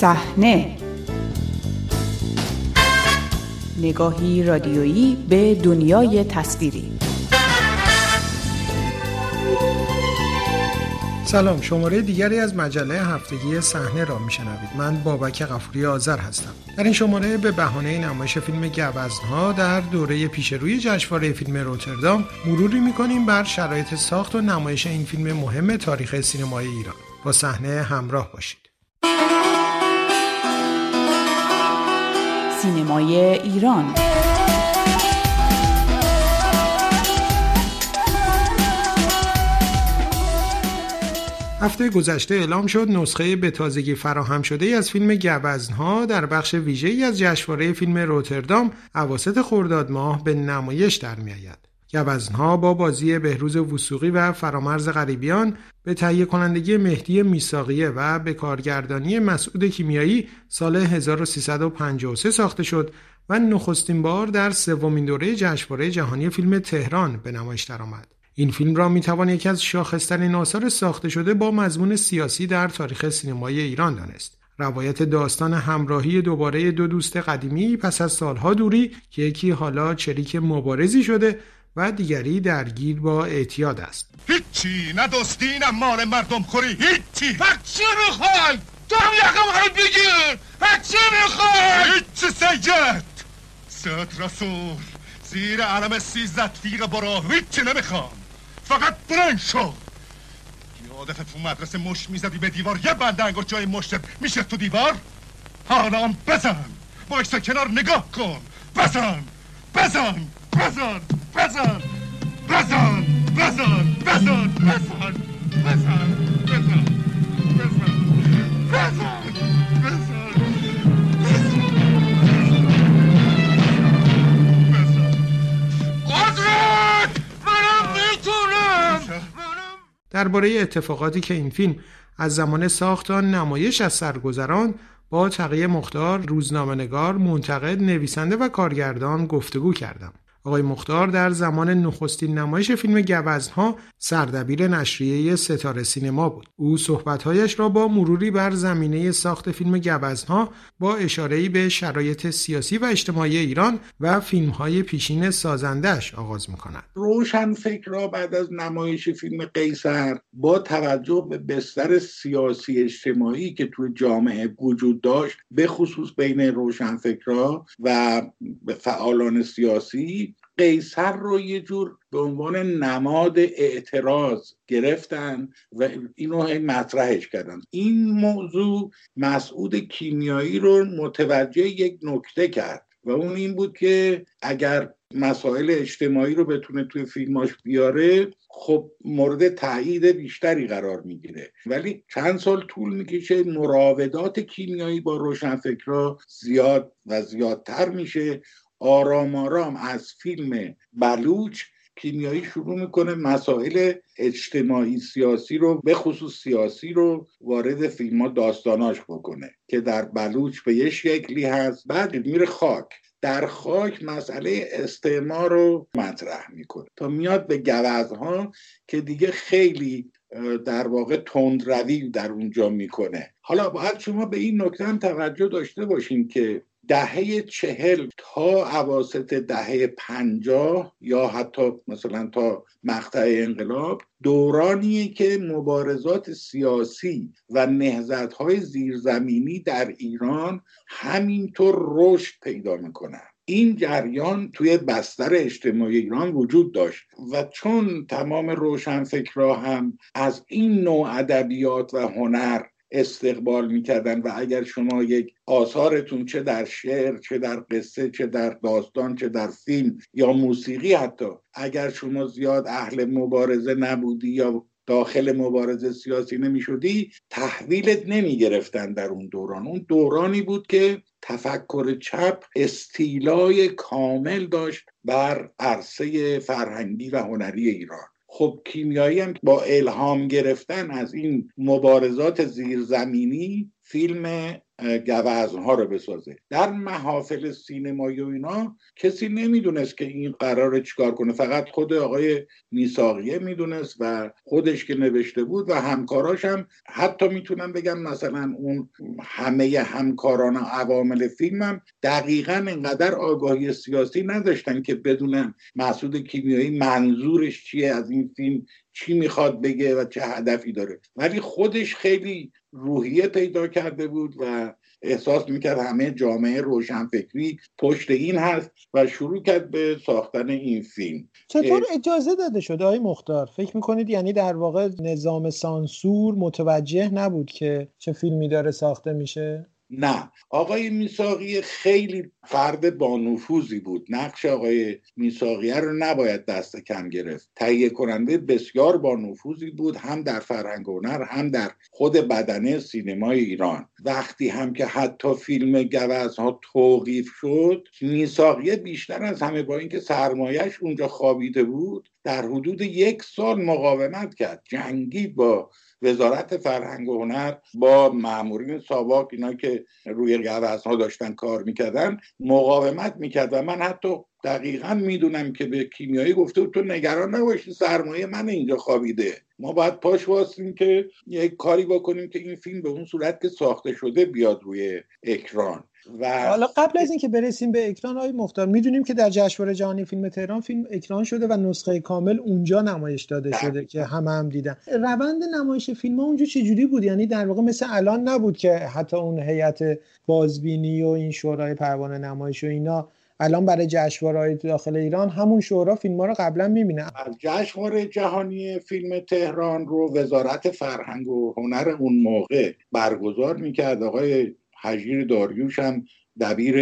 صحنه. نگاهی رادیویی به دنیای تصویری. سلام شماره دیگری از مجله هفتگی صحنه را میشنوید. من بابک غفوری آذر هستم. در این شماره به بهانه نمایش فیلم گوزنها در دوره پیش روی جشنواره فیلم روتردام مروری می‌کنیم بر شرایط ساخت و نمایش این فیلم مهم تاریخ سینمای ایران. با صحنه همراه باشید. سینمای ایران هفته گذشته اعلام شد نسخه به تازگی فراهم شده ای از فیلم گوزنها در بخش ویژه ای از جشنواره فیلم روتردام اواسط خرداد ماه به نمایش در میآید. گوزنها با بازی بهروز وسوقی و فرامرز غریبیان به تهیه کنندگی مهدی میساقیه و به کارگردانی مسعود کیمیایی سال 1353 ساخته شد و نخستین بار در سومین دوره جشنواره جهانی فیلم تهران به نمایش درآمد. این فیلم را می‌توان یکی از شاخصترین آثار ساخته شده با مضمون سیاسی در تاریخ سینمای ایران دانست. روایت داستان همراهی دوباره دو دوست قدیمی پس از سالها دوری که یکی حالا چریک مبارزی شده و دیگری درگیر با اعتیاد است. هیچی نه دوستی نه مال مردم خوری هیچی. چی می‌خوای تو هم یکم هم بگیر. چی می‌خوای. هیچی سید. سید رسول زیر علم سیزت فیق برا هیچی نمی‌خوام. فقط برن شو. یادت تو مدرسه مش می‌زدی به دیوار. یه بنده انگار جای مشت. میشه تو دیوار؟ حالا هم بزن. بایستا کنار نگاه کن. بزن. بزن. بزن بزن بزن بزن بزن بزن بزن بزن بزن بزن درباره اتفاقاتی که این فیلم از زمان ساخت آن نمایش از سرگذران با تقیه مختار روزنامهنگار منتقد نویسنده و کارگردان گفتگو کردم آقای مختار در زمان نخستین نمایش فیلم گوزنها سردبیر نشریه ستاره سینما بود. او صحبتهایش را با مروری بر زمینه ساخت فیلم گوزنها با اشارهی به شرایط سیاسی و اجتماعی ایران و فیلمهای پیشین سازندش آغاز می‌کند. روشن فکر را بعد از نمایش فیلم قیصر با توجه به بستر سیاسی اجتماعی که توی جامعه وجود داشت به خصوص بین روشنفکرها و فعالان سیاسی قیصر رو یه جور به عنوان نماد اعتراض گرفتن و اینو هی مطرحش کردن. این موضوع مسعود کیمیایی رو متوجه یک نکته کرد و اون این بود که اگر مسائل اجتماعی رو بتونه توی فیلماش بیاره خب مورد تایید بیشتری قرار می‌گیره. ولی چند سال طول می‌کشه مراودات کیمیایی با روشنفکرها زیاد و زیادتر میشه. آرام آرام از فیلم بلوچ کیمیایی شروع می‌کنه مسائل اجتماعی سیاسی رو به خصوص سیاسی رو وارد فیلم ها داستاناش بکنه که در بلوچ به یه شکلی هست. بعد میره خاک. در خاک مسئله استعمار رو مطرح می‌کنه. تا میاد به گوزها که دیگه خیلی در واقع تندروی در اونجا می‌کنه. حالا باید شما به این نکته هم توجه داشته باشین که دهه چهل تا عواسط دهه پنجاه یا حتی مثلا تا مقطع انقلاب دورانیه که مبارزات سیاسی و نهزت های زیرزمینی در ایران همینطور رشد پیدا می‌کنن این جریان توی بستر اجتماعی ایران وجود داشت و چون تمام روشنفکرها هم از این نوع ادبیات و هنر استقبال می‌کردن و اگر شما یک آثارتون چه در شعر چه در قصه چه در داستان چه در فیلم یا موسیقی حتی اگر شما زیاد اهل مبارزه نبودی یا داخل مبارزه سیاسی نمی شدی تحویلت نمی گرفتن در اون دوران. اون دورانی بود که تفکر چپ استیلای کامل داشت بر عرصه فرهنگی و هنری ایران. خب کیمیایی هم با الهام گرفتن از این مبارزات زیرزمینی فیلم گوزنها رو بسازه. در محافل سینمایی و اینا کسی نمی‌دونست که این قرار چیکار کنه. فقط خود آقای میساقیه می‌دونست و خودش که نوشته بود و همکاراش هم حتی می‌تونم بگم مثلا اون همه همکاران عوامل فیلم هم دقیقا انقدر آگاهی سیاسی نداشتن که بدونن مسعود کیمیایی منظورش چیه از این فیلم چی می‌خواد بگه و چه هدفی داره. ولی خودش خیلی روحیه پیدا کرده بود و احساس می‌کرد همه جامعه روشنفکری پشت این هست و شروع کرد به ساختن این فیلم. چطور اجازه داده شده های مختار؟ فکر می‌کنید یعنی در واقع نظام سانسور متوجه نبود که چه فیلمی داره ساخته میشه؟ نه. آقای میساقی خیلی فرد با نفوذی بود. نقش آقای میساقیه رو نباید دست کم گرفت. تهیه کننده بسیار با نفوذی بود هم در فرهنگ هنر هم در خود بدنه سینمای ایران. وقتی هم که حتی فیلم گوزها توقیف شد میساقیه بیشتر از همه با اینکه سرمایش اونجا خوابیده بود در حدود یک سال مقاومت کرد. جنگی با وزارت فرهنگ و هنر با مامورین ساواک اینا که روی ها داشتن کار می‌کردن مقاومت می‌کرد و من حتی دقیقا می‌دونم که به کیمیایی گفته تو نگران نباشی سرمایه من اینجا خوابیده. ما باید پاش واسیم که یک کاری بکنیم که این فیلم به اون صورت که ساخته شده بیاد روی اکران. و حالا قبل از اینکه برسیم به اکران های مختار می‌دونیم که در جشنواره جهانی فیلم تهران فیلم اکران شده و نسخه کامل اونجا نمایش داده شده که همه هم دیدن. روند نمایش فیلم ها اونجا چجوری بود؟ یعنی در واقع مثل الان نبود که حتی اون هیئت بازبینی و این شورای پروانه نمایش و اینا الان برای جشنواره داخل ایران همون شورا فیلم ها رو قبلا می‌بینه. از جشنواره جهانی فیلم تهران رو وزارت فرهنگ و هنر اون موقع برگزار می‌کرد. آقای حجیر داریوش هم دبیر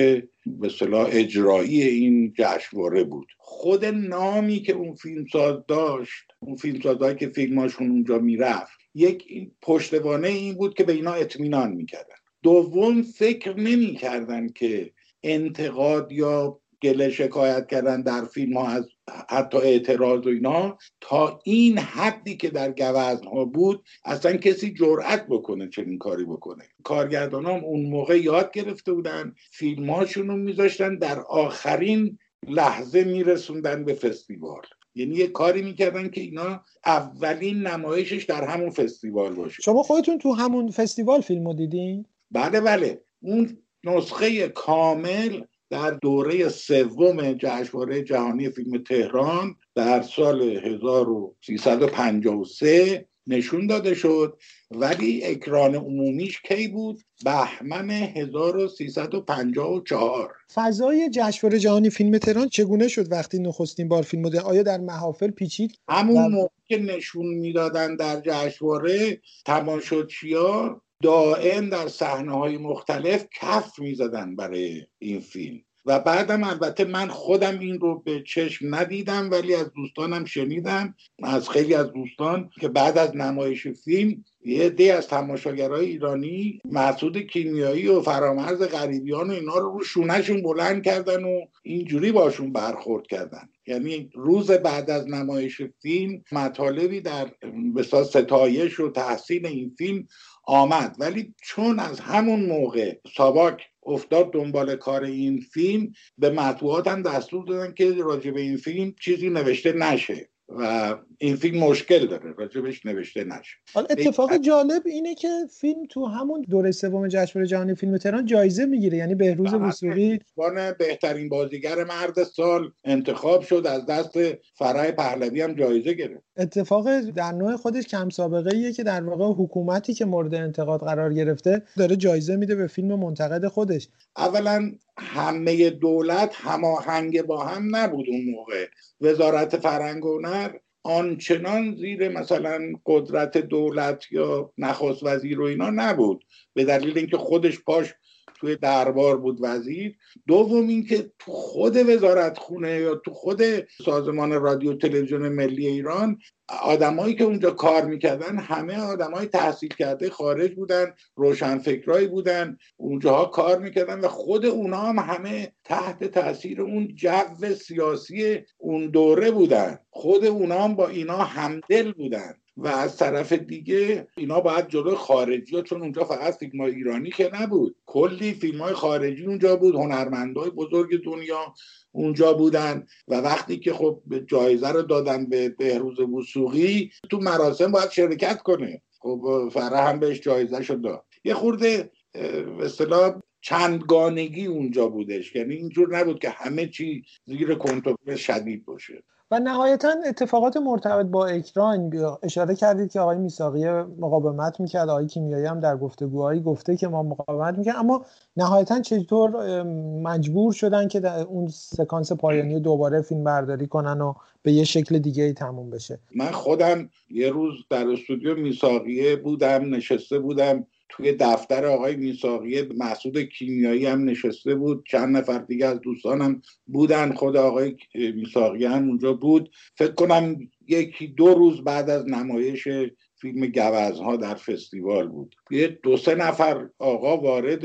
به اجرایی این جشنواره بود. خود نامی که اون فیلمساز داشت اون فیلمسازهایی که فیلماشون اونجا می‌رفت یک پشتوانه این بود که به اینا اطمینان می‌کردن. دوم فکر نمی‌کردن که انتقاد یا گله شکایت کردن در فیلم ها از حتی اعتراض و اینا تا این حدی که در گوزن ها بود اصلا کسی جرأت بکنه چنین کاری بکنه. کارگردان هم اون موقع یاد گرفته بودن فیلم هاشون رو میذاشتن در آخرین لحظه میرسوندن به فستیوال. یعنی یه کاری می‌کردن که اینا اولین نمایشش در همون فستیوال باشه. شما خودتون تو همون فستیوال فیلم دیدین؟ بله بله. اون نسخه کامل در دوره سوم جشنواره جهانی فیلم تهران در سال 1353 نشون داده شد. ولی اکران عمومیش کی بود؟ بهمن 1354 فضای جشنواره جهانی فیلم تهران چگونه شد وقتی نخستین بار فیلم ده آیا در محافل پیچید؟ همون موقع که نشون می‌دادن در جشنواره تماشاچی‌ها دائم در صحنه های مختلف کف می‌زدن برای این فیلم. و بعدم البته من خودم این رو به چشم ندیدم ولی از دوستانم شنیدم از خیلی از دوستان که بعد از نمایش فیلم یه دی از تماشاگرای ایرانی محسود کیمیایی و فرامرز غریبیان و اینا رو رو شونهشون بلند کردن و اینجوری باشون برخورد کردن. یعنی روز بعد از نمایش فیلم مطالبی در بسا ستایش و تحسین این فیلم آمد. ولی چون از همون موقع ساواک افتاد دنبال کار این فیلم به مطبوعات هم دستور دادن که راجع به این فیلم چیزی نوشته نشه و این فیلم مشکل داره راجبش نوشته نشه. حالا اتفاق جالب اینه که فیلم تو همون دوره سوم جشنواره جهانی فیلم تهران جایزه می‌گیره یعنی بهروز بله. وسوقی. بهترین بازیگر مرد سال انتخاب شد از دست فرای پهلوی هم جایزه گرفت. اتفاق در نوع خودش کم سابقه ایه که در واقع حکومتی که مورد انتقاد قرار گرفته داره جایزه میده به فیلم منتقد خودش. اولا همه دولت هماهنگ با هم نبود اون موقع. وزارت فرهنگ و هنر آنچنان زیر مثلا قدرت دولت یا نخست وزیر و اینا نبود. به دلیل اینکه خودش پاش توی دربار بود وزیر. دوم اینکه تو خود وزارت خونه یا تو خود سازمان رادیو تلویزیون ملی ایران آدمایی که اونجا کار می‌کردن همه آدمای تحصیل کرده خارج بودن روشنفکرایی بودن اونجاها کار می‌کردن و خود اونا هم همه تحت تاثیر اون جو سیاسی اون دوره بودن. خود اونا هم با اینا همدل بودن. و از طرف دیگه اینا باید جلو خارجی ها چون اونجا فقط فیلم های ایرانی که نبود. کلی فیلم های خارجی اونجا بود هنرمندای بزرگ دنیا اونجا بودن و وقتی که خب جایزه رو دادن به بهروز وسوقی تو مراسم باید شرکت کنه. خب فره هم بهش جایزه شد داد. یه خورده به چندگانگی اونجا بودش. یعنی اینجور نبود که همه چی زیر کنترل شدید باشه. و نهایتا اتفاقات مرتبط با اکران اشاره کردید که آقای میساقی مقاومت می‌کرد آقای کیمیایی هم در گفتگوهایی گفته که ما مقاومت می‌کرد اما نهایتا چطور مجبور شدن که در اون سکانس پایانی دوباره فیلم برداری کنن و به یه شکل دیگه ای تموم بشه؟ من خودم یه روز در استودیو میساقیه بودم نشسته بودم. توی دفتر آقای میساقیه محسود کیمیایی هم نشسته بود. چند نفر دیگه از دوستانم بودن. خود آقای میساقیه هم اونجا بود. فکر کنم یکی دو روز بعد از نمایش فیلم گوزها در فستیوال بود. یه دو سه نفر آقا وارد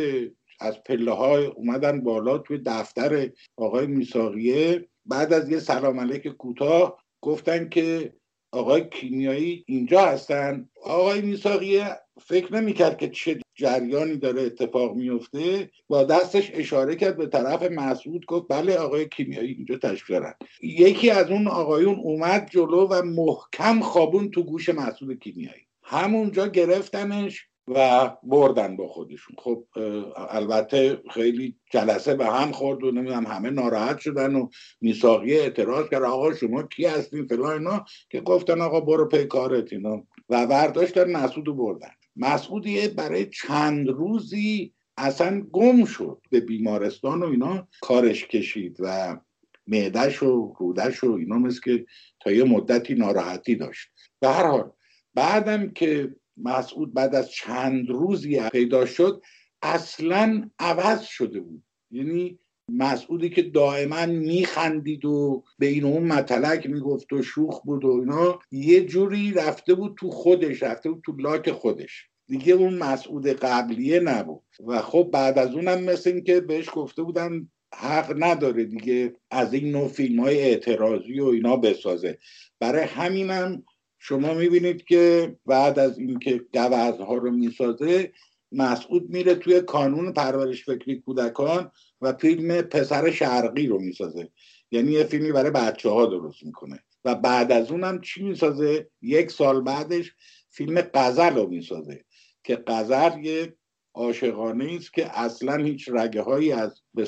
از پله های اومدن بالا توی دفتر آقای میساقیه بعد از یه سلام علیک کوتاه گفتن که آقای کیمیایی اینجا هستن. آقای میساقیه فکر نمی‌کرد که چه جریانی داره اتفاق میفته با دستش اشاره کرد به طرف مسعود گفت بله آقای کیمیایی اینجا تشریف دارن. یکی از اون آقایون اومد جلو و محکم خوابون تو گوش مسعود کیمیایی. همونجا گرفتنش و بردن با خودشون. خب البته خیلی جلسه به هم خورد و نمی‌دونم همه ناراحت شدن و میساقی اعتراض کرد. آقا شما کی هستین؟ فلان اینا. که گفتن آقا برو پی کارت اینا. و برداشتن مسعود رو بردن. مسعودیه برای چند روزی اصلا گم شد به بیمارستان و اینا. کارش کشید و معدش و رودش و اینا مثل که تا یه مدتی ناراحتی داشت. به هر حال بعدم که مسعود بعد از چند روزی پیدا شد اصلا عوض شده بود. یعنی مسعودی که دائما میخندید و به این اون مطلق می‌گفت و شوخ بود و اینا یه جوری رفته بود تو خودش رفته بود تو لاک خودش. دیگه اون مسعود قبلیه نبود. و خب بعد از اونم مثل این که بهش گفته بودن حق نداره دیگه از این نوع فیلم های اعتراضی و اینا بسازه. برای همینم شما می‌بینید که بعد از اینکه گوزها رو می‌سازه مسعود میره توی کانون پرورش فکری کودکان و فیلم پسر شرقی رو می‌سازه. یعنی یه فیلمی برای بچه ها درست می‌کنه. و بعد از اونم چی می‌سازه؟ یک سال بعدش فیلم قزل رو می‌سازه. که قزل یه عاشقانه است که اصلا هیچ رگه هایی از به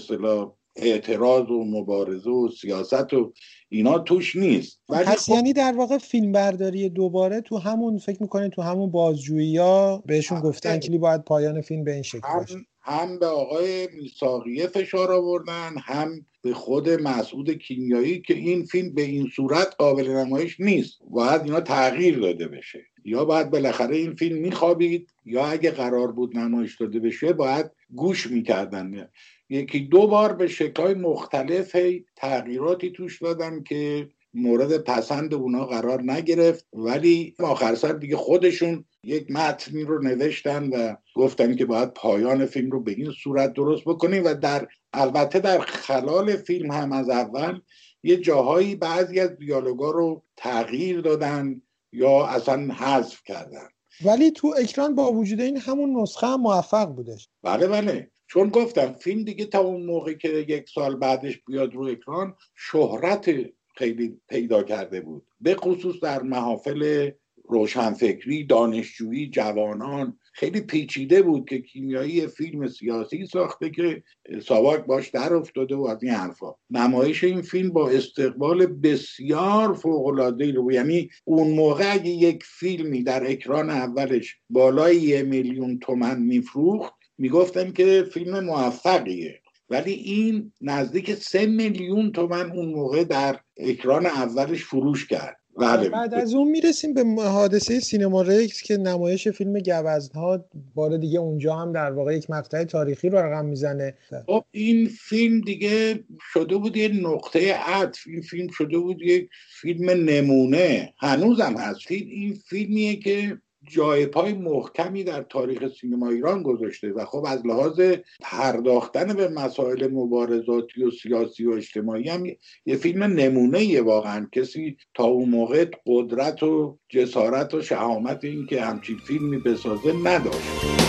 اعتراض و مبارزه و سیاست و اینا توش نیست. پس خب یعنی در واقع فیلم برداری دوباره تو همون فکر می‌کنه تو همون بازجویی ها بهشون گفتن که باید پایان فیلم به این شکل هم, هم به آقای میساقیه فشار آوردن هم به خود مسعود کیمیایی که این فیلم به این صورت قابل نمایش نیست. باید اینا تغییر داده بشه. یا باید بالاخره این فیلم میخوابید یا اگه قرار بود نمایش داده بشه باید گوش می‌کردن. یکی دو بار به شکلهای مختلف تغییراتی توش دادن که مورد پسند اونا قرار نگرفت. ولی آخر سر دیگه خودشون یک متنی رو نوشتن و گفتن که باید پایان فیلم رو به این صورت درست بکنیم و در البته در خلال فیلم هم از اول یه جاهایی بعضی از دیالوگا رو تغییر دادن. یا اصلا حذف کردن. ولی تو اکران با وجود این همون نسخه هم موفق بودش. بله بله. چون گفتم فیلم دیگه تا اون موقع که یک سال بعدش بیاد رو اکران شهرت خیلی پیدا کرده بود. به خصوص در محافل روشنفکری دانشجویی جوانان خیلی پیچیده بود که کیمیایی فیلم سیاسی ساخته که ساواک باش در افتاده و از این حرفا. نمایش این فیلم با استقبال بسیار فوقالعاده رو یعنی اون موقع اگه یک فیلمی در اکران اولش بالای یه میلیون تومن میفروخت می‌گفتن که فیلم موفقیه. ولی این نزدیک سه میلیون تومن اون موقع در اکران اولش فروش کرد. بله. بعد از اون می‌رسیم به حادثه سینما رکس که نمایش فیلم گوزنها بار دیگه اونجا هم در واقع یک مقطع تاریخی رو رقم می‌زنه. خب این فیلم دیگه شده بود یه نقطه عطف. این فیلم شده بود یک فیلم نمونه. هنوزم هست. این فیلمیه که جای پای محکمی در تاریخ سینما ایران گذاشته و خب از لحاظ پرداختن به مسائل مبارزاتی و سیاسی و اجتماعی هم یه فیلم نمونه واقعا. کسی تا اون موقع قدرت و جسارت و شهامت این که همچین فیلمی بسازه نداشت.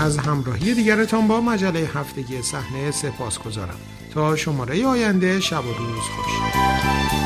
از همراهی دیگرتان با مجله هفتگی صحنه سپاس گذارم تا شماره آینده شب و روز خوش.